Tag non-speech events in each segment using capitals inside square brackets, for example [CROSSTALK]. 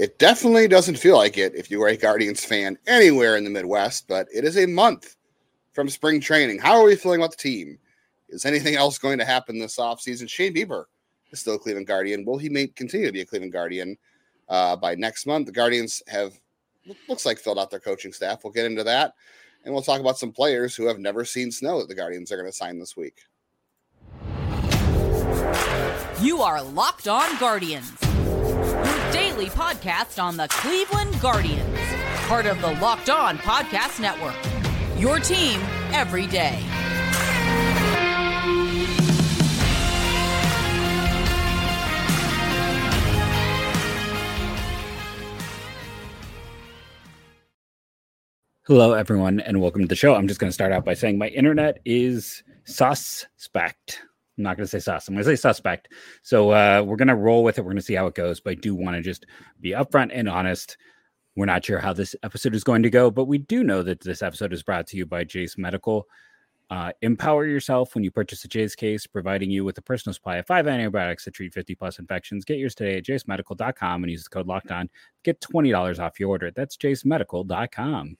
It definitely doesn't feel like it if you are a Guardians fan anywhere in the Midwest, but it is a month from spring training. How are we feeling about the team? Is anything else going to happen this offseason? Shane Bieber is still a Cleveland Guardian. Will he may continue to be a Cleveland Guardian uh, by next month? The Guardians have looks like filled out their coaching staff. We'll get into that, and we'll talk about some players who have never seen snow that the Guardians are going to sign this week. You are Locked On Guardians, daily podcast on the Cleveland Guardians, part of the Locked On Podcast Network. Your team every day. Hello, everyone, and welcome to the show. I'm just going to start out by saying my internet is suspect. I'm not going to say sus. I'm going to say suspect. So uh, we're going to roll with it. We're going to see how it goes. But I do want to just be upfront and honest. We're not sure how this episode is going to go, but we do know that this episode is brought to you by Jase Medical. Uh, empower yourself when you purchase a Jase case, providing you with a personal supply of five antibiotics to treat 50 plus infections. Get yours today at jasemedical.com and use the code locked on. Get $20 off your order. That's jasemedical.com.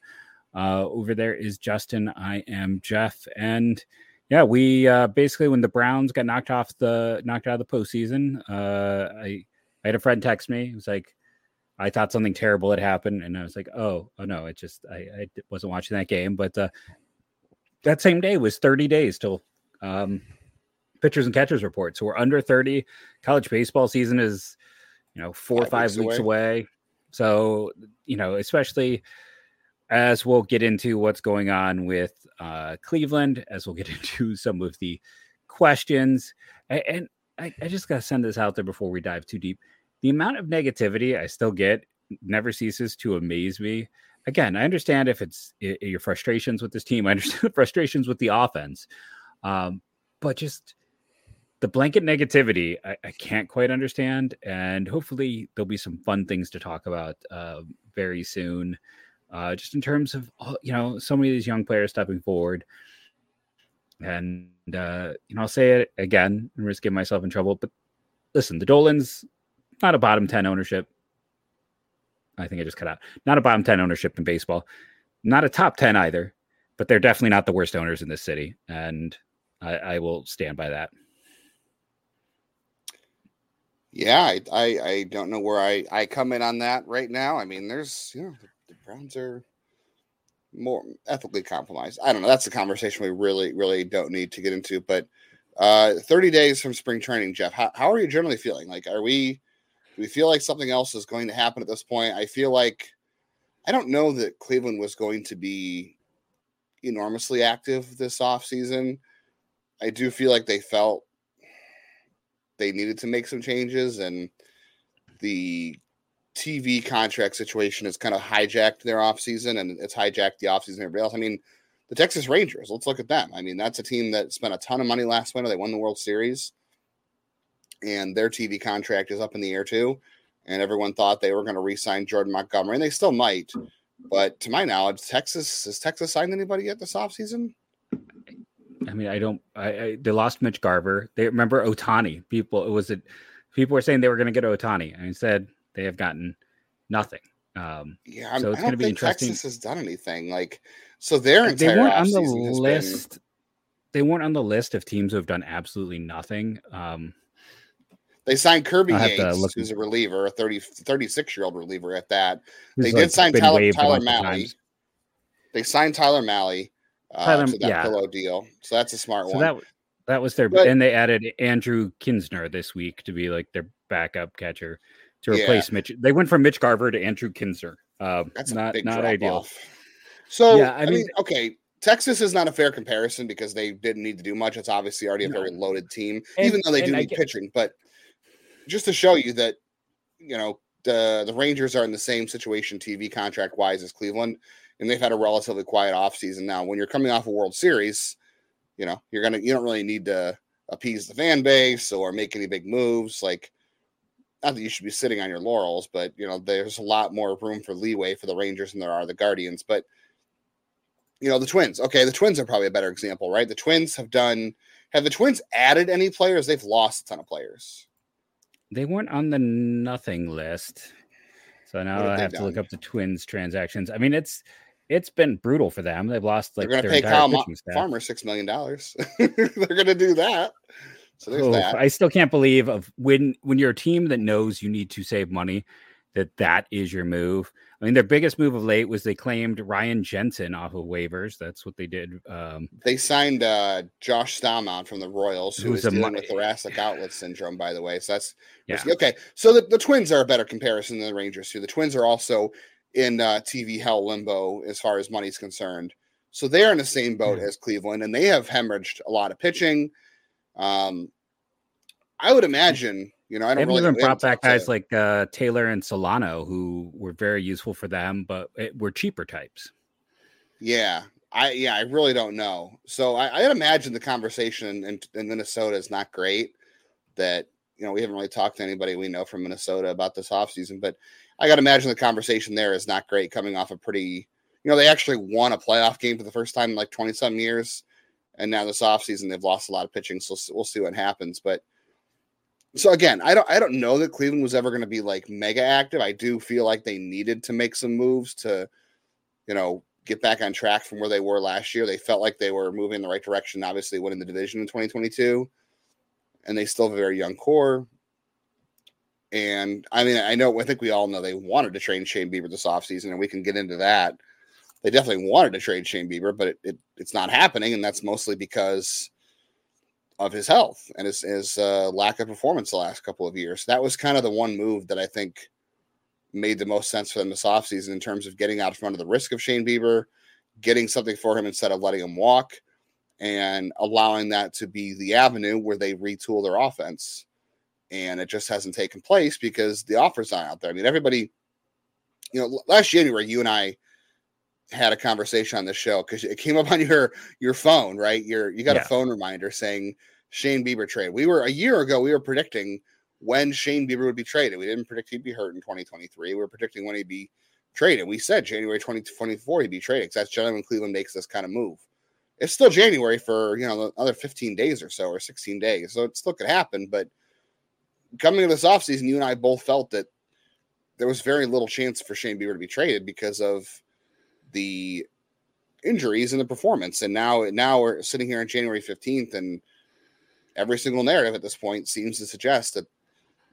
Uh, over there is Justin. I am Jeff, and yeah, we uh, basically when the Browns got knocked off the knocked out of the postseason, uh, I I had a friend text me. It was like, I thought something terrible had happened, and I was like, oh, oh no, it just I, I wasn't watching that game. But uh, that same day was 30 days till um, pitchers and catchers report. So we're under 30. College baseball season is, you know, four or five weeks, weeks away. away. So you know, especially as we'll get into what's going on with uh, Cleveland, as we'll get [LAUGHS] into some of the questions. And, and I, I, just got to send this out there before we dive too deep. The amount of negativity I still get never ceases to amaze me. Again, I understand if it's it, your frustrations with this team, I understand [LAUGHS] the frustrations with the offense, um, but just the blanket negativity, I, I, can't quite understand. And hopefully, there'll be some fun things to talk about uh, very soon uh, just in terms of uh, you know so many of these young players stepping forward. And uh, you know, I'll say it again and risk getting myself in trouble. But listen, the Dolans not a bottom ten ownership. I think I just cut out. Not a bottom ten ownership in baseball. Not a top ten either. But they're definitely not the worst owners in this city, and I, I will stand by that. Yeah, I, I, I don't know where I I come in on that right now. I mean, there's you know the Browns are more ethically compromised. I don't know. That's a conversation we really, really don't need to get into. But uh, 30 days from spring training, Jeff, how, how are you generally feeling? Like, are we, do we feel like something else is going to happen at this point? I feel like, I don't know that Cleveland was going to be enormously active this off season. I do feel like they felt they needed to make some changes and the TV contract situation has kind of hijacked their offseason and it's hijacked the offseason and everybody else. I mean, the Texas Rangers, let's look at them. I mean, that's a team that spent a ton of money last winter. They won the World Series and their TV contract is up in the air too. And everyone thought they were going to re sign Jordan Montgomery, and they still might. But to my knowledge, Texas has Texas signed anybody yet this offseason? I mean, I don't. I, I, they lost Mitch Garver. They remember Ohtani. People, it was it. People were saying they were going to get Ohtani, and said they have gotten nothing. Um, yeah, so it's going to be interesting. Texas has done anything like so. Their entire they weren't on the list. Been... They weren't on the list of teams who have done absolutely nothing. Um, they signed Kirby Yates, who's a reliever, a 30, 36 year old reliever at that. They did sign Tyler, Tyler Mahle. They signed Tyler Mahle uh, Tyler, to that yeah. pillow deal. So that's a smart so one. That, that was their, but, and they added Andrew Knizner this week to be like their backup catcher to replace yeah. Mitch. They went from Mitch Garver to Andrew Knizner. Uh, That's not not ideal. Off. So yeah, I, I mean, mean, okay, Texas is not a fair comparison because they didn't need to do much. It's obviously already a no. very loaded team, and, even though they do need get, pitching. But just to show you that, you know, the the Rangers are in the same situation TV contract wise as Cleveland, and they've had a relatively quiet offseason. Now, when you're coming off a World Series, you know, you're gonna you don't really need to appease the fan base or make any big moves. Like not that you should be sitting on your laurels, but you know, there's a lot more room for leeway for the Rangers than there are the Guardians. But you know, the Twins. Okay, the Twins are probably a better example, right? The Twins have done. Have the Twins added any players? They've lost a ton of players. They weren't on the nothing list. So now I have to look up the Twins transactions. I mean, it's it's been brutal for them. They've lost like they're going to pay Kyle Farmer six million dollars. [LAUGHS] they're going to do that. So there's that. I still can't believe of when when you're a team that knows you need to save money, that that is your move. I mean, their biggest move of late was they claimed Ryan Jensen off of waivers. That's what they did. Um, they signed uh, Josh Staumont from the Royals, who is dealing with thoracic outlet syndrome, by the way. So that's yeah. okay. So the, the Twins are a better comparison than the Rangers too. The Twins are also in uh, TV hell limbo as far as money's concerned. So they're in the same boat mm-hmm. as Cleveland, and they have hemorrhaged a lot of pitching. Um, I would imagine, you know, I don't really even brought back guys like uh, Taylor and Solano, who were very useful for them, but it, were cheaper types. Yeah, I yeah, I really don't know. So I, I'd imagine the conversation in, in Minnesota is not great. That you know, we haven't really talked to anybody we know from Minnesota about this offseason, but I got to imagine the conversation there is not great coming off a pretty, you know, they actually won a playoff game for the first time in like 20 some years. And now this offseason, they've lost a lot of pitching. So we'll see what happens. But so again, I don't, I don't know that Cleveland was ever going to be like mega active. I do feel like they needed to make some moves to, you know, get back on track from where they were last year. They felt like they were moving in the right direction, obviously winning the division in 2022. And they still have a very young core. And I mean, I know, I think we all know they wanted to train Shane Bieber this offseason, and we can get into that. They definitely wanted to trade Shane Bieber, but it, it, it's not happening. And that's mostly because of his health and his, his uh, lack of performance the last couple of years. That was kind of the one move that I think made the most sense for them this offseason in terms of getting out front of the risk of Shane Bieber, getting something for him instead of letting him walk, and allowing that to be the avenue where they retool their offense and it just hasn't taken place because the offers aren't out there. I mean, everybody, you know, last January, you and I had a conversation on the show because it came up on [LAUGHS] your your phone, right? Your you got yeah. a phone reminder saying Shane Bieber trade. We were a year ago, we were predicting when Shane Bieber would be traded. We didn't predict he'd be hurt in 2023. We were predicting when he'd be traded. We said January 2024 he'd be traded because that's generally when Cleveland makes this kind of move. It's still January for you know another 15 days or so or 16 days, so it still could happen, but coming to this offseason, you and I both felt that there was very little chance for Shane Bieber to be traded because of the injuries and the performance. And now, now we're sitting here on January 15th, and every single narrative at this point seems to suggest that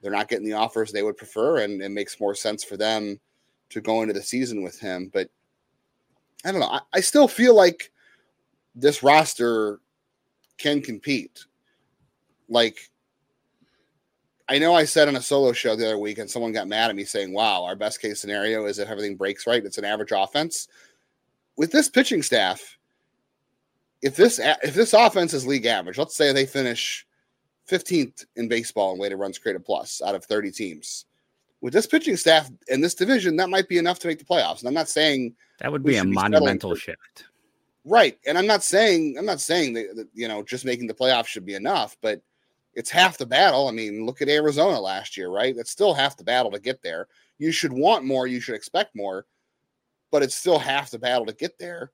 they're not getting the offers they would prefer, and it makes more sense for them to go into the season with him. But I don't know. I, I still feel like this roster can compete. Like I know I said on a solo show the other week, and someone got mad at me saying, "Wow, our best case scenario is if everything breaks right, it's an average offense." With this pitching staff, if this if this offense is league average, let's say they finish 15th in baseball in weighted runs created plus out of 30 teams. With this pitching staff in this division, that might be enough to make the playoffs. And I'm not saying that would be a monumental for, shift. Right. And I'm not saying I'm not saying that, that you know just making the playoffs should be enough, but it's half the battle. I mean, look at Arizona last year, right? It's still half the battle to get there. You should want more, you should expect more, but it's still half the battle to get there.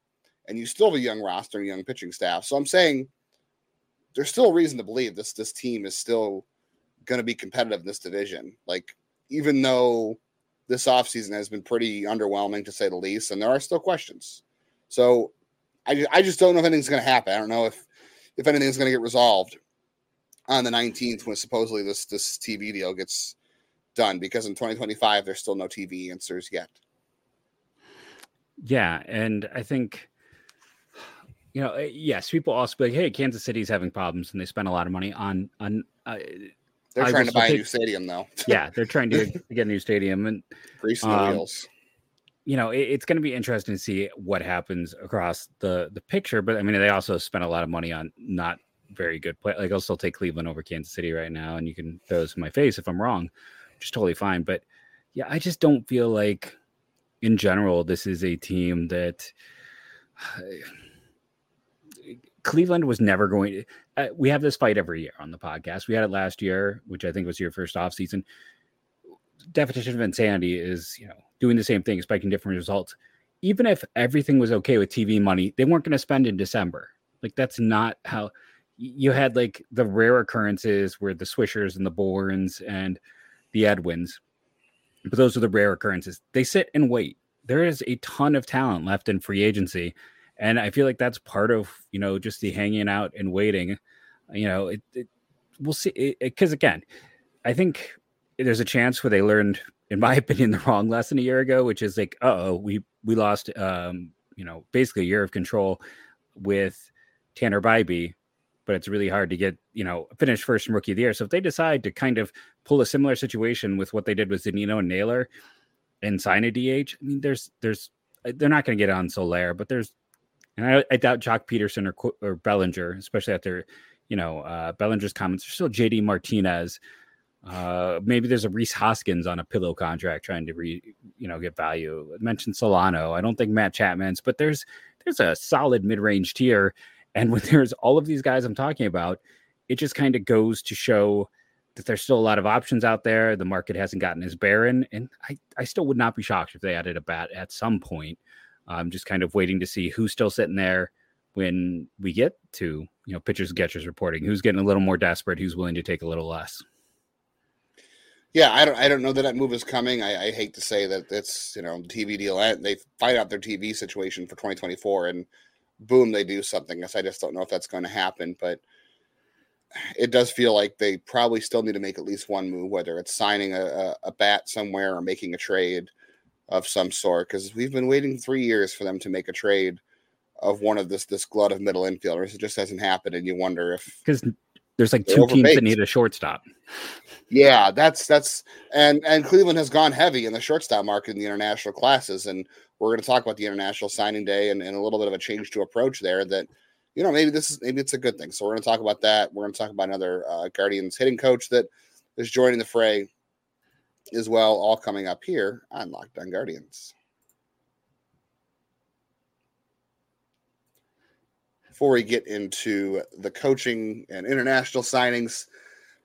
And you still have a young roster and a young pitching staff. So I'm saying there's still a reason to believe this this team is still going to be competitive in this division. Like, even though this offseason has been pretty underwhelming to say the least, and there are still questions. So I, I just don't know if anything's going to happen. I don't know if if anything's going to get resolved on the 19th when supposedly this this TV deal gets done because in 2025 there's still no TV answers yet. Yeah, and I think you know, eh, yes, people also be like, "Hey, Kansas City's having problems," and they spend a lot of money on on. Uh, they're I trying to buy take, a new stadium, though. [LAUGHS] yeah, they're trying to get a new stadium and grease um, the wheels. You know, it, it's going to be interesting to see what happens across the the picture. But I mean, they also spent a lot of money on not very good play. Like I'll still take Cleveland over Kansas City right now, and you can throw this in my face if I'm wrong, which is totally fine. But yeah, I just don't feel like, in general, this is a team that. [SIGHS] Cleveland was never going to. Uh, we have this fight every year on the podcast. We had it last year, which I think was your first off season. Definition of insanity is, you know, doing the same thing, expecting different results. Even if everything was okay with TV money, they weren't going to spend in December. Like that's not how you had like the rare occurrences where the Swishers and the Bournes and the Edwins but those are the rare occurrences. They sit and wait. There is a ton of talent left in free agency, and I feel like that's part of you know just the hanging out and waiting. You know, it, it we'll see because again, I think there's a chance where they learned, in my [LAUGHS] opinion, the wrong lesson a year ago, which is like, oh, we we lost, um, you know, basically a year of control with Tanner Bibee, but it's really hard to get, you know, finish first and rookie of the year. So if they decide to kind of pull a similar situation with what they did with Zunino and Naylor and sign a DH, I mean, there's there's they're not going to get on Soler, but there's, and I, I doubt Joc Pederson or or Bellinger, especially after, you know, uh, Bellinger's comments. There's still JD Martinez. Uh, maybe there's a Rhys Hoskins on a pillow contract trying to re, you know, get value. I mentioned Solano. I don't think Matt Chapman's, but there's there's a solid mid range tier and when [LAUGHS] there's all of these guys I'm talking about, it just kind of goes to show that there's still a lot of options out there. The market hasn't gotten as barren. And I, I still would not be shocked if they added a bat at some point. I'm just kind of waiting to see who's still sitting there when we get to, you know, pitchers and catchers reporting, who's getting a little more desperate, who's willing to take a little less. Yeah, I don't. I don't know that that move is coming. I, I hate to say that it's you know TV deal. They find out their TV situation for 2024, and boom, they do something. I just don't know if that's going to happen, but it does feel like they probably still need to make at least one move, whether it's signing a, a, a bat somewhere or making a trade of some sort. Because we've been waiting three years for them to make a trade of one of this this glut of middle infielders. It just hasn't happened, and you wonder if because there's like two teams that need a shortstop. Yeah, that's that's and and Cleveland has gone heavy in the shortstop market in the international classes, and we're going to talk about the international signing day and, and a little bit of a change to approach there. That you know maybe this is maybe it's a good thing. So we're going to talk about that. We're going to talk about another uh, Guardians hitting coach that is joining the fray as well. All coming up here on Locked On Guardians. before we get into the coaching and international signings,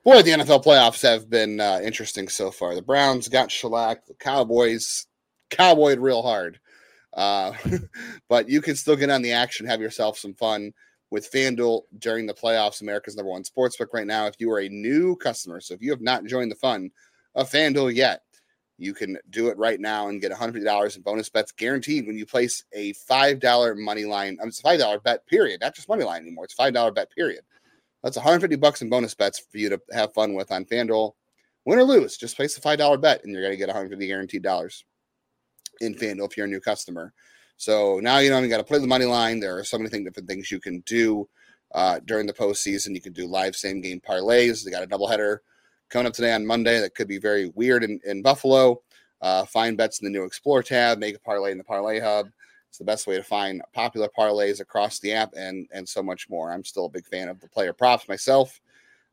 boy, the NFL playoffs have been uh, interesting so far. The Browns got shellacked, the Cowboys cowboyed real hard. Uh, [LAUGHS] but you can still get on the action, have yourself some fun with FanDuel during the playoffs, America's number one sportsbook right now. If you are a new customer, so if you have not joined the fun of FanDuel yet, you can do it right now and get $150 in bonus bets guaranteed when you place a $5 money line. I mean, it's a $5 bet, period. Not just money line anymore. It's $5 bet, period. That's 150 bucks in bonus bets for you to have fun with on FanDuel. Win or lose, just place a $5 bet and you're going to get 150 guaranteed dollars in FanDuel if you're a new customer. So now you know you got to play the money line. There are so many different things you can do uh, during the postseason. You can do live same game parlays. They got a doubleheader coming up today on Monday that could be very weird in, in Buffalo. Uh, find bets in the new Explore tab, make a parlay in the Parlay Hub. It's the best way to find popular parlays across the app and and so much more. I'm still a big fan of the player props myself.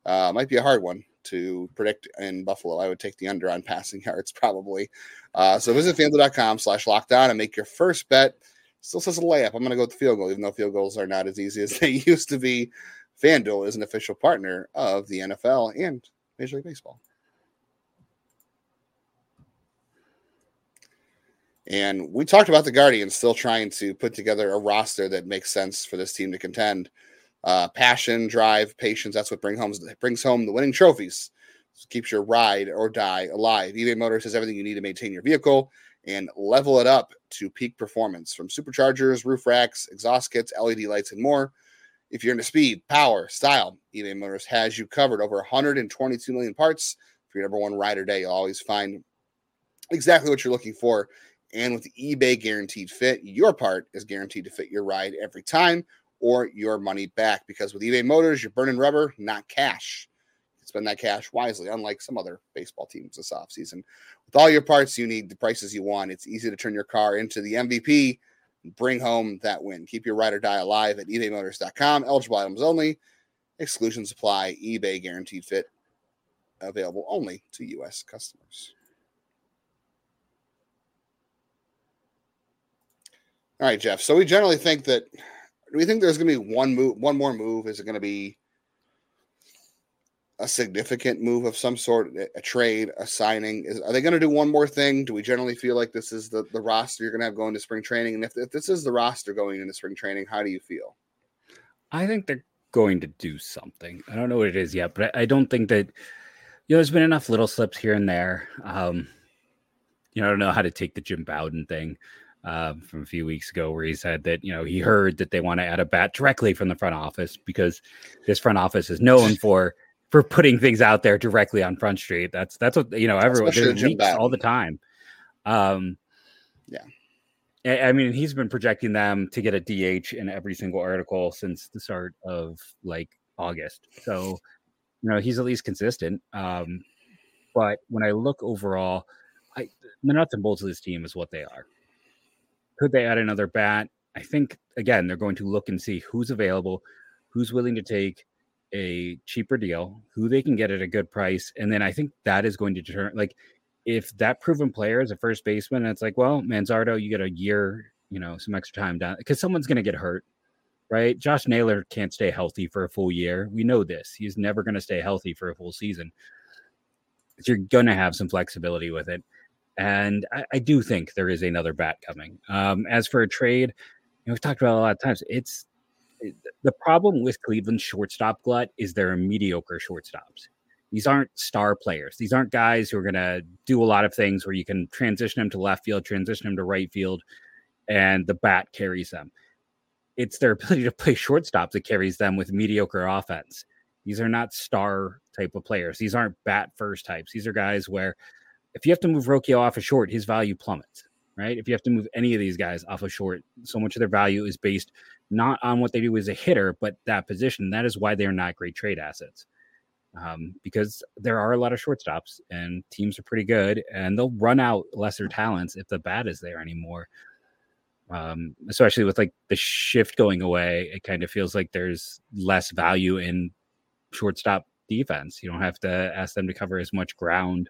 Uh, might be a hard one to predict in Buffalo. I would take the under on passing [LAUGHS] yards probably. Uh, so visit fanduel.com slash lockdown and make your first bet. Still says a layup. I'm going to go with the field goal, even though field goals are not as easy as [LAUGHS] they used to be. FanDuel is an official partner of the NFL and Major League Baseball. And we talked about the Guardians still trying to put together a roster that makes sense for this team to contend. Uh, passion, drive, patience. That's what brings home brings home the winning trophies. keeps your ride or die alive. eBay Motors has everything you need to maintain your vehicle and level it up to peak performance from superchargers, roof racks, exhaust kits, LED lights, and more. If you're into speed, power, style, eBay Motors has you covered. Over 122 million parts for your number one ride or day. You'll always find exactly what you're looking for. And with the eBay guaranteed fit, your part is guaranteed to fit your ride every time or your money back. Because with eBay Motors, you're burning rubber, not cash. Spend that cash wisely, unlike some other baseball teams this offseason. With all your parts, you need the prices you want. It's easy to turn your car into the MVP bring home that win. Keep your ride or die alive at ebaymotors.com. Eligible items only. Exclusions apply. eBay guaranteed fit available only to U.S. customers. All right, Jeff. So we generally think that do we think there's going to be one move, one more move? Is it going to be a significant move of some sort, a trade, a signing? Is, are they going to do one more thing? Do we generally feel like this is the, the roster you're going to have going to spring training? And if, if this is the roster going into spring training, how do you feel? I think they're going to do something. I don't know what it is yet, but I, I don't think that, you know, there's been enough little slips here and there. Um, you know, I don't know how to take the Jim Bowden thing um, from a few weeks ago, where he said that you know he heard that they want to add a bat directly from the front office because this front office is known [LAUGHS] for for putting things out there directly on Front Street. That's that's what you know. Everyone leaks all the time. Um, yeah. I mean, he's been projecting them to get a DH in every single article since the start of like August. So, you know, he's at least consistent. Um, but when I look overall, I, the nuts and bolts of this team is what they are. Could they add another bat? I think again they're going to look and see who's available, who's willing to take a cheaper deal, who they can get at a good price, and then I think that is going to determine. Like, if that proven player is a first baseman, and it's like, well, Manzardo, you get a year, you know, some extra time down because someone's going to get hurt, right? Josh Naylor can't stay healthy for a full year. We know this. He's never going to stay healthy for a full season. So you're going to have some flexibility with it. And I, I, do think there is another bat coming. Um, as for a trade, you know, we've talked about a lot of times. It's it, the problem with Cleveland's shortstop glut is they're mediocre shortstops. These aren't star players. These aren't guys who are going to do a lot of things where you can transition them to left field, transition them to right field, and the bat carries them. It's their [LAUGHS] ability to play shortstop that carries them with mediocre offense. These are not star type of players. These aren't bat first types. These are guys where if you have to move Rocchio off a short, his value plummets, right? If you have to move any of these guys off a short, so much of their value is based not on what they do as a hitter, but that position. That is why they're not great trade assets. Um, because there are a lot of shortstops and teams are pretty good and they'll run out lesser talents if the bat is there anymore. Um, especially with like the shift going away, it kind of feels like there's less value in shortstop defense. You don't have to ask them to cover as much ground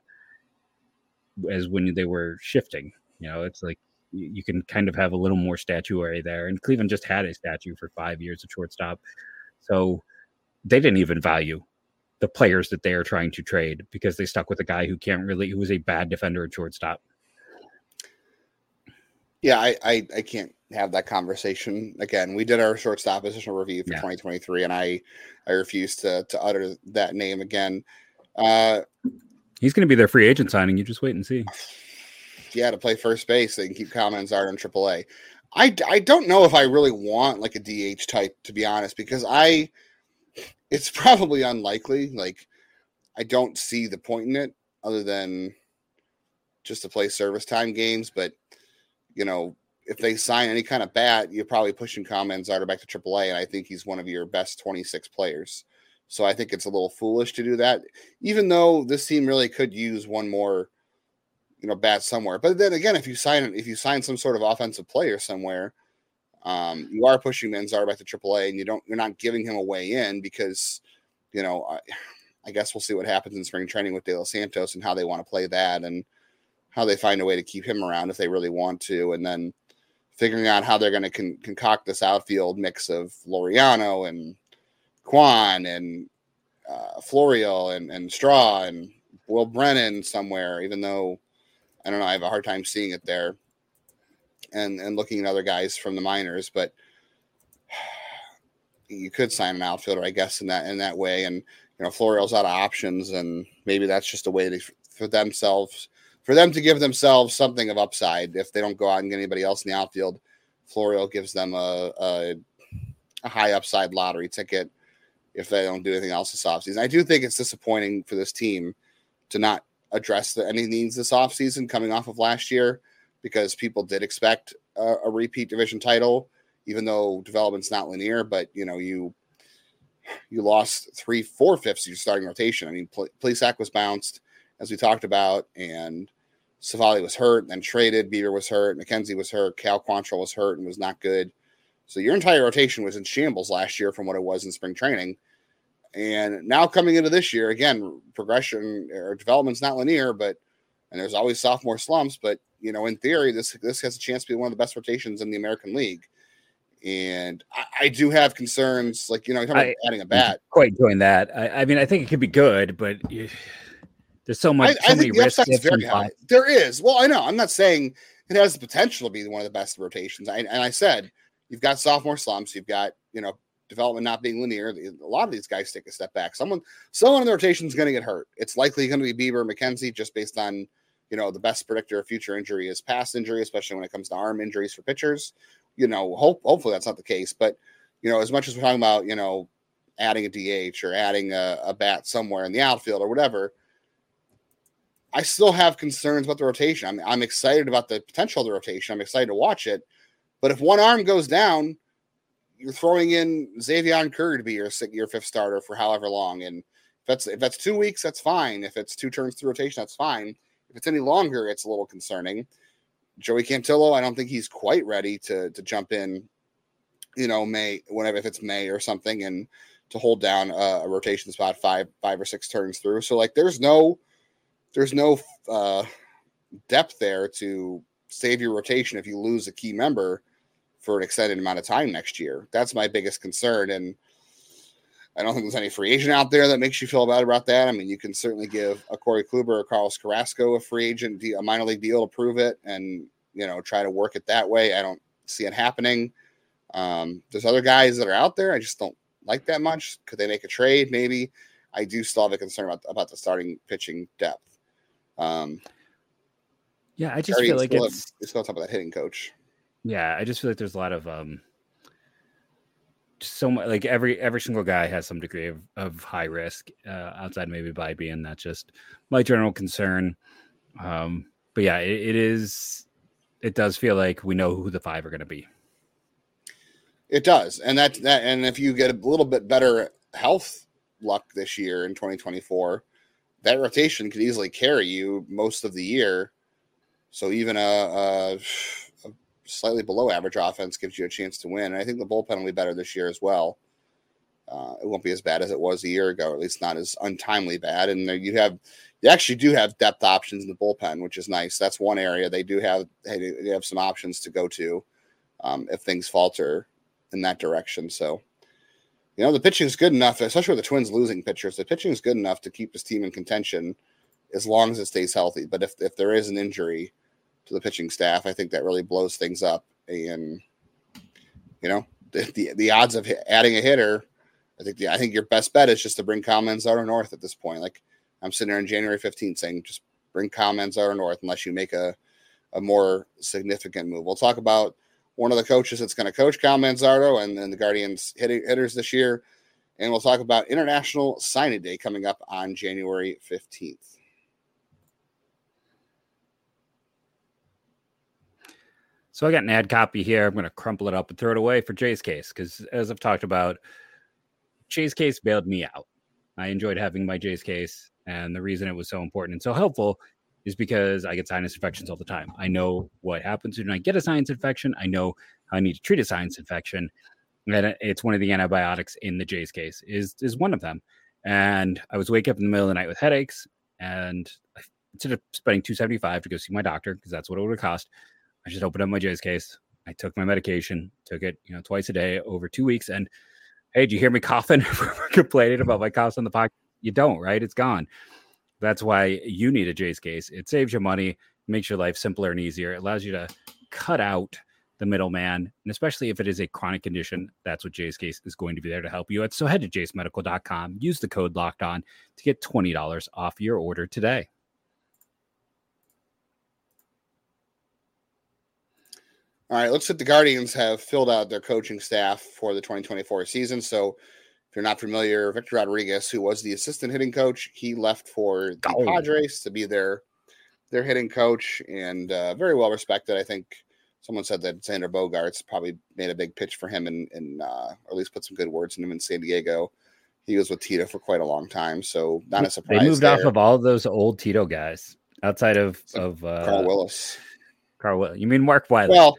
as when they were shifting. You know, it's like you can kind of have a little more statuary there. And Cleveland just had a statue for five years at shortstop. So they didn't even value the players that they are trying to trade because they stuck with a guy who can't really, who was a bad defender at shortstop. Yeah, I, I, I can't have that conversation again. We did our shortstop position review for yeah. 2023, and I I refuse to to utter that name again. Uh, He's going to be their free agent signing. You just wait and see. [SIGHS] Yeah, to play first base, they can keep Kyle Manzardo in AAA. I, I don't know if I really want like a DH type to be honest, because I it's [LAUGHS] probably unlikely. Like I don't see the point in it other than just to play service time games. But you know, if they sign any kind of bat, you're probably pushing Kyle Manzardo back to AAA, and I think he's one of your best 26 players. So I think it's a little foolish to do that, even though this team really could use one more, you know, bat somewhere. But then again, if you sign if you sign some sort of offensive player somewhere, um, you are pushing Manzar back to AAA, and you don't you're not giving him a way in because, you know, I, I guess we'll see what happens in spring training with De Los Santos and how they want to play that and how they find a way to keep him around if they really want to, and then figuring out how they're going to con- concoct this outfield mix of Laureano and Kwan and uh, Florial and, and Straw and Will Brennan somewhere, even though I don't know, I have a hard time seeing it there. And and looking at other guys from the minors, but [SIGHS] you could sign an outfielder, I guess, in that in that way. And you know, Florial's out of options, and maybe that's just a way to for themselves for them to give themselves something of upside if they don't go out and get anybody else in the outfield. Florial gives them a, a, a high upside lottery ticket if they don't do anything else this offseason. I do think it's disappointing for this team to not address the, any needs this offseason coming off of last year because people did expect a, a repeat division title, even though development's not linear. But you know, you you lost three four fifths of your starting rotation. I mean, Pl- Plesac was bounced as we talked about, and Civale was hurt, and then traded. Bieber was hurt, McKenzie was hurt, Cal Quantrill was hurt and was not good. So your entire rotation was in shambles last year from what it was in spring training. And now coming into this year, again, progression or development's not linear, but and there's always sophomore slumps, but you know, in theory, this this has a chance to be one of the best rotations in the American League. And I, I do have concerns, like you know, I, adding a bat. Quite doing that. I, I, mean, I think it could be good, but there's so much. I, so many risks. very high. There is. Well, I know. I'm not saying it has the potential to be one of the best rotations. I, and I said you've got sophomore slumps. You've got you know development not being linear, a lot of these guys take a step back. Someone, someone in the rotation is going to get hurt. It's likely going to be Bieber, McKenzie, just based on you know, the best predictor of future injury is past injury, especially when it comes to arm injuries for pitchers. You know, hope hopefully that's not the case, but you know, as much as we're talking about, you know, adding a DH or adding a, a bat somewhere in the outfield or whatever, I still have concerns about the rotation. I'm, I'm excited about the potential of the rotation. I'm excited to watch it. But if one arm goes down, you're throwing in Xzavion Curry to be your your fifth starter for however long. And if that's if that's two weeks, that's fine. If it's two turns through rotation, that's fine. If it's any longer, it's a little concerning. Joey Cantillo, I don't think he's quite ready to to jump in, you know, May whenever if it's May or something, and to hold down a, a rotation spot five five or six turns through. So like, there's no there's no uh, depth there to save your rotation if you lose a key member for an extended amount of time next year. That's my biggest concern. And I don't think there's any free agent out there that makes you feel bad about that. I mean, you can certainly give a Corey Kluber or Carlos Carrasco a free agent, a minor league deal to prove it and, you know, try to work it that way. I don't see it happening. Um, there's other guys that are out there. I just don't like that much. Could they make a trade? Maybe. I do still have a concern about, about the starting pitching depth. Um, yeah, I just feel like still it's have, still top of that hitting coach. Yeah, I just feel like there's a lot of um so much like every every single guy has some degree of, of high risk uh, outside maybe Bibee that's just my general concern um but yeah it, it is it does feel like we know who the five are going to be it does and that that and if you get a little bit better health luck this year in 2024 that rotation could easily carry you most of the year. So even a, a, slightly below average offense gives you a chance to win. And I think the bullpen will be better this year as well. Uh, it won't be as bad as it was a year ago, or at least not as untimely bad. And you have, you actually do have depth options in the bullpen, which is nice. That's one area they do have. They have some options to go to um, if things falter in that direction. So you know, the pitching is good enough, especially with the Twins losing pitchers. The pitching is good enough to keep this team in contention as long as it stays healthy. But if, if there is an injury to the pitching staff, I think that really blows things up. And you know, the the, the odds of adding a hitter, I think the, I think your best bet is just to bring Kyle Manzardo north at this point. Like I'm sitting there on January 15th saying, just bring Kyle Manzardo north unless you make a a more significant move. We'll talk about one of the coaches that's going to coach Cal Manzardo and then the Guardians hitting, hitters this year. And we'll talk about International Signing Day coming up on January 15th. So I got an ad copy here. I'm going to crumple it up and throw it away for Jase case because, as I've talked about, Jase case bailed me out. I enjoyed having my Jase case, and the reason it was so important and so helpful is because I get sinus infections all the time. I know what happens when I get a sinus infection. I know how I need to treat a sinus infection. And it's one of the antibiotics in the Jase case is is one of them. And I was waking up in the middle of the night with headaches, and I, instead of spending two seventy five to go see my doctor because that's what it would have cost, I just opened up my Jase case. I took my medication, took it you know twice a day over two weeks, and hey, did you hear me coughing? [LAUGHS] complaining about my coughs on the podcast. You don't, right? It's gone. That's why you need a Jase case. It saves you money, makes your life simpler and easier. It allows you to cut out the middleman, and especially if it is a chronic condition, that's what Jase case is going to be there to help you. at. So head to jasemedical.com, use the code locked on to get $20 off your order today. All right, looks like the Guardians have filled out their coaching staff for the 2024 season. So if you're not familiar, Victor Rodriguez, who was the assistant hitting coach, he left for the oh. Padres to be their their hitting coach and uh, very well respected. I think someone said that Xander Bogaerts probably made a big pitch for him and, and uh, or at least put some good words in him in San Diego. He was with Tito for quite a long time, so not a surprise. They moved there. off of all of those old Tito guys outside of of uh, Carl Willis. Carl Willis. You mean Mark Wiley? Well,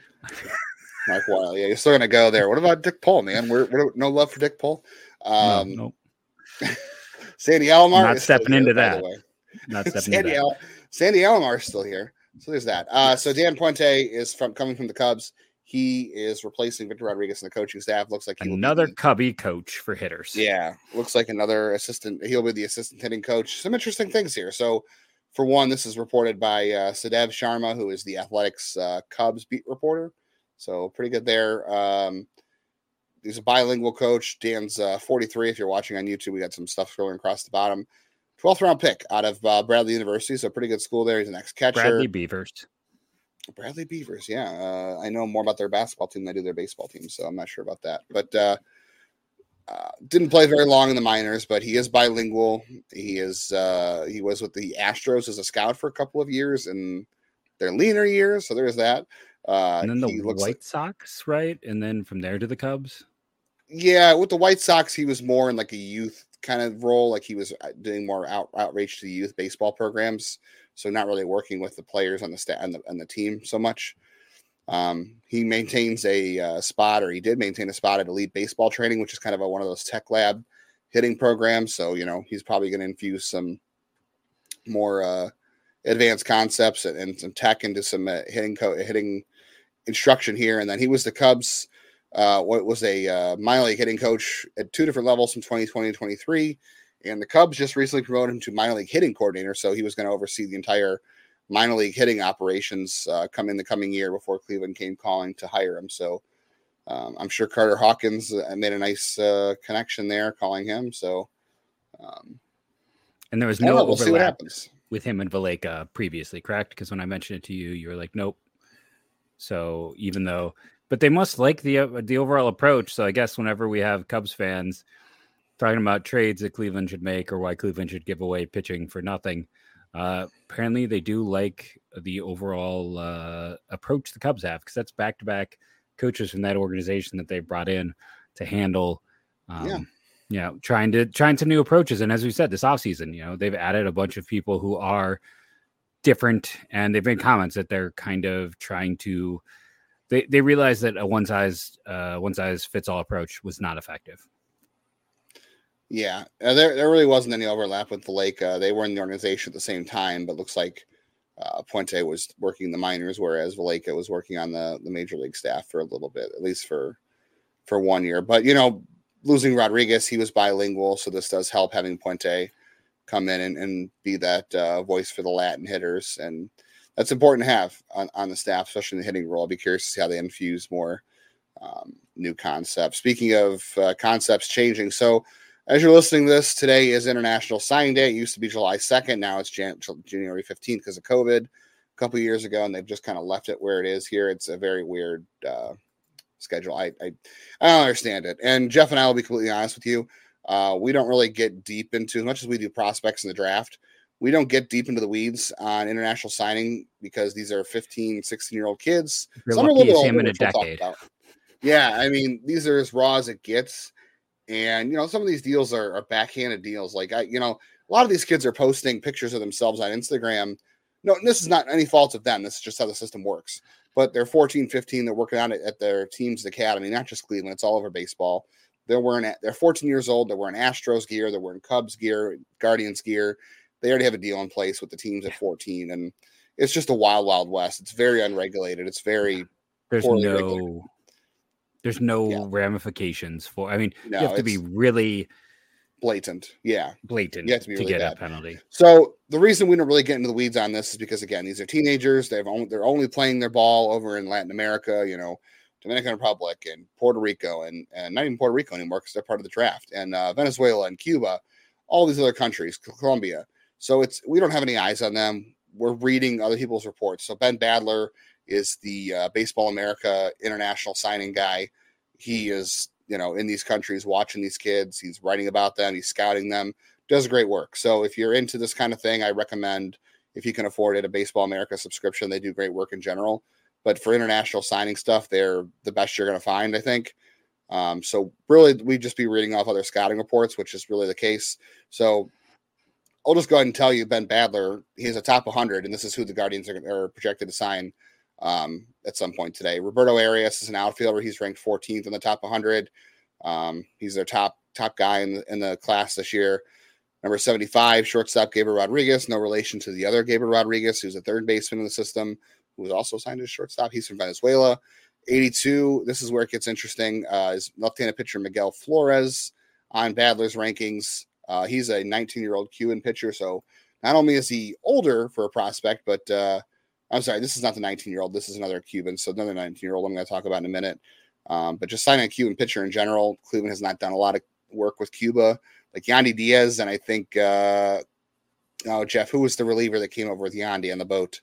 Mark Wiley. Yeah, you're still gonna go there. What about Dick Pole, man? We're, we're no love for Dick Pole. Um, no, nope. [LAUGHS] Sandy Alomar. Not stepping here, into that. Not [LAUGHS] stepping Sandy, into Al- Sandy Alomar is still here. So there's that. Uh. So Dan Puente is from coming from the Cubs. He is replacing Victor Rodriguez in the coaching staff. Looks like another Cubby coach for hitters. Yeah, looks like another assistant. He'll be the assistant hitting coach. Some interesting things here. So, for one, this is reported by uh, Sahadev Sharma, who is the Athletics uh, Cubs beat reporter. So pretty good there. Um, he's a bilingual coach. Dan's uh, 43. If you're watching on YouTube, we got some stuff scrolling across the bottom. 12th round pick out of uh, Bradley University. So pretty good school there. He's an ex catcher. Bradley Beavers. Bradley Beavers. Yeah. Uh, I know more about their basketball team than I do their baseball team. So I'm not sure about that. But uh, didn't play very long in the minors, but he is bilingual. He is uh, he was with the Astros as a scout for a couple of years in their leaner years. So there's that. Uh, and then the White like- Sox, right? And then from there to the Cubs. Yeah, with the White Sox, he was more in like a youth kind of role. Like he was uh, doing more out, outreach to the youth baseball programs. So not really working with the players on the staff and the, and the team so much. Um, he maintains a uh, spot, or he did maintain a spot at Elite Baseball Training, which is kind of a, one of those tech lab hitting programs. So you know he's probably going to infuse some more uh, advanced concepts and, and some tech into some uh, hitting co- hitting instruction here. And then he was the Cubs uh, what was a uh, minor league hitting coach at two different levels from 2020 and 23. And the Cubs just recently promoted him to minor league hitting coordinator. So he was going to oversee the entire minor league hitting operations uh, come in the coming year before Cleveland came calling to hire him. So um, I'm sure Carter Hawkins uh, made a nice uh, connection there calling him. So um, And there was no know, we'll see what overlap happens. with him and Valaika previously, correct? Because when I mentioned it to you, you were like, nope. So even though, but they must like the uh, the overall approach. So I guess whenever we have Cubs fans talking about trades that Cleveland should make or why Cleveland should give away pitching for nothing, uh, apparently they do like the overall uh, approach the Cubs have because that's back to back coaches from that organization that they brought in to handle. Um, Yeah. You know, trying to trying some new approaches, and as we said, this offseason, you know, they've added a bunch of people who are different, and they've made comments that they're kind of trying to. They they realize that a one size uh, one size fits all approach was not effective. Yeah, uh, there there really wasn't any overlap with Valaika. Uh, they were in the organization at the same time, but looks like uh, Puente was working the minors, whereas Valaika was working on the the major league staff for a little bit, at least for for one year. But you know, losing Rodriguez, he was bilingual, so this does help having Puente come in and, and be that uh, voice for the Latin hitters, and that's important to have on, on the staff, especially in the hitting role. I'll be curious to see how they infuse more um, new concepts. Speaking of uh, concepts changing, so as you're listening to this, today is International Signing Day. It used to be July 2nd. Now it's Jan- January 15th because of COVID a couple years ago, and they've just kind of left it where it is here. It's a very weird uh, schedule. I, I I don't understand it. And Jeff and I will be completely honest with you. Uh, we don't really get deep into as much as we do prospects in the draft. We don't get deep into the weeds on international signing because these are 15, 16 year old kids. Some are a little to bit in older, a we'll talk decade. about. Yeah, I mean, these are as raw as it gets. And you know, some of these deals are, are backhanded deals. Like I, you know, a lot of these kids are posting pictures of themselves on Instagram. No, this is not any fault of them. This is just how the system works. But they're 14, 15, they're working on it at their team's academy, not just Cleveland, it's all over baseball. They're wearing they're 14 years old, they're wearing Astros gear, they're wearing Cubs gear, Guardians gear. They already have a deal in place with the teams at 14. And it's just a wild, wild west. It's very unregulated. It's very There's poorly no regulated. There's no Yeah. ramifications for. I mean, No, you have to be really blatant. Yeah. blatant You have to be to really get bad. a penalty. So the reason we don't really get into the weeds on this is because again, these are teenagers. They've only, they're only playing their ball over in Latin America, you know, Dominican Republic and Puerto Rico, and and not even Puerto Rico anymore because they're part of the draft, and uh, Venezuela and Cuba, all these other countries, Colombia. So it's we don't have any eyes on them. We're reading other people's reports. So Ben Badler is the uh, Baseball America international signing guy. He is you know in these countries watching these kids. He's writing about them. He's scouting them does great work. So if you're into this kind of thing, I recommend if you can afford it, a Baseball America subscription. They do great work in general. But for international signing stuff, they're the best you're going to find, I think. Um, so really, we just be reading off other scouting reports, which is really the case. So I'll just go ahead and tell you, Ben Badler, he's a top 100, and this is who the Guardians are, are projected to sign um, at some point today. Roberto Arias is an outfielder. He's ranked 14th in the top 100. Um, he's their top top guy in the, in the class this year. Number 75, shortstop Gabriel Rodriguez, no relation to the other Gabriel Rodriguez, who's a third baseman in the system, who was also signed as shortstop. He's from Venezuela. 82, this is where it gets interesting, uh, is left-handed pitcher Miguel Flores on Badler's rankings. Uh, he's a 19-year-old Cuban pitcher, so not only is he older for a prospect, but uh, I'm sorry, this is not the 19-year-old. This is another Cuban, so another 19-year-old I'm going to talk about in a minute. Um, but just signing a Cuban pitcher in general, Cleveland has not done a lot of work with Cuba like Yandy Diaz and I think uh, Oh, Jeff, who was the reliever that came over with Yandy on the boat?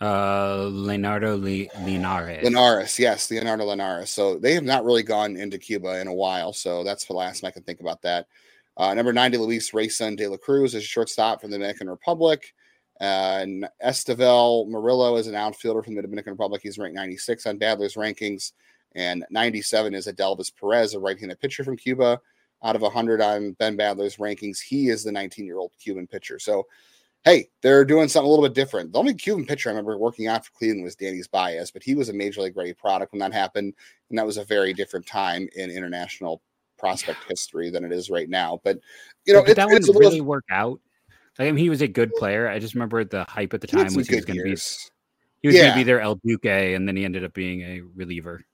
Uh, Leonardo Le- Linares. Linares, yes, Leonardo Linares. So they have not really gone into Cuba in a while. So that's the last time I can think about that. Uh, number 90, Luis Rayson de la Cruz is a shortstop from the Dominican Republic. Uh, and Estevel Murillo is an outfielder from the Dominican Republic. He's ranked 96 on Badler's rankings. And 97 is Adelvis Perez, a right-handed pitcher from Cuba. Out of 100 on Ben Badler's rankings, he is the 19-year-old Cuban pitcher. So hey, they're doing something a little bit different. The only Cuban pitcher I remember working out for Cleveland was Danys Baez, but he was a major league ready product when that happened. And that was a very different time in international prospect history than it is right now. But you know, Did that one really work out. I mean, he was a good player. I just remember the hype at the time was he was going to be he was yeah. going to be their El Duque, and then he ended up being a reliever.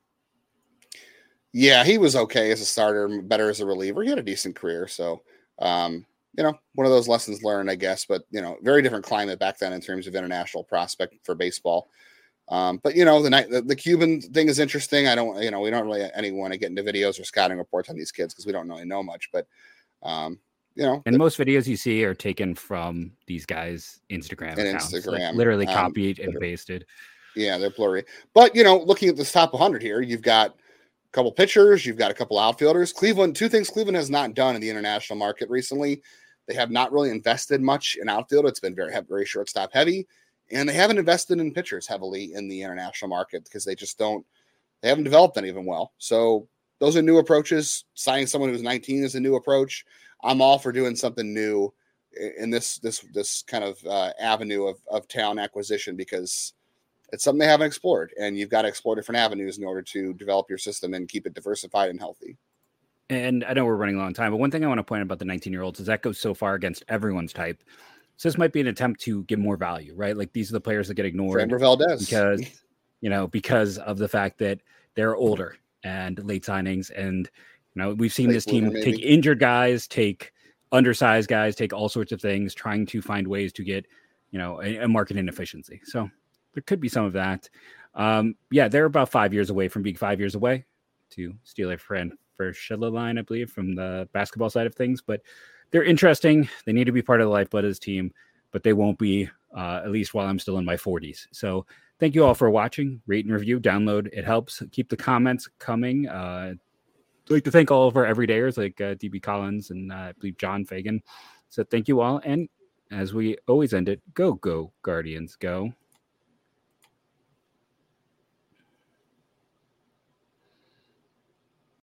Yeah, he was okay as a starter, better as a reliever. He had a decent career, so um, you know, one of those lessons learned, I guess. But you know, very different climate back then in terms of international prospect for baseball. Um, but you know, the night the, the, Cuban thing is interesting. I don't, you know, we don't really anyone to get into videos or scouting reports on these kids because we don't really know much. But um, you know, and most videos you see are taken from these guys' Instagram and accounts, Instagram, like literally um, copied um, and pasted. Yeah, they're blurry. But you know, looking at this top 100 here, you've got a couple pitchers, you've got a couple outfielders. Cleveland, two things Cleveland has not done in the international market recently. They have not really invested much in outfield. It's been very very shortstop heavy, and they haven't invested in pitchers heavily in the international market because they just don't. They haven't developed any of them well. So those are new approaches. Signing someone who's 19 is a new approach. I'm all for doing something new in this this this kind of uh, avenue of of talent acquisition because it's something they haven't explored, and you've got to explore different avenues in order to develop your system and keep it diversified and healthy. And I know we're running a long time, but one thing I want to point out about the 19 year olds is that goes so far against everyone's type. So this might be an attempt to get more value, right? Like these are the players that get ignored Framber Valdez. because you know because of the fact that they're older and late signings, and you know we've seen late this team take injured guys, take undersized guys, take all sorts of things, trying to find ways to get you know a, a market inefficiency. So there could be some of that. Um, yeah, they're about five years away from being five years away to steal a friend for Shilla line, I believe, from the basketball side of things. But they're interesting. They need to be part of the lifeblood of this team, but they won't be uh, at least while I'm still in my 40s. So thank you all for watching. Rate and review, download. It helps. Keep the comments coming. Uh, I'd like to thank all of our everydayers like uh, DB Collins and uh, I believe John Fagan. So thank you all. And as we always end it, go, go, Guardians, go.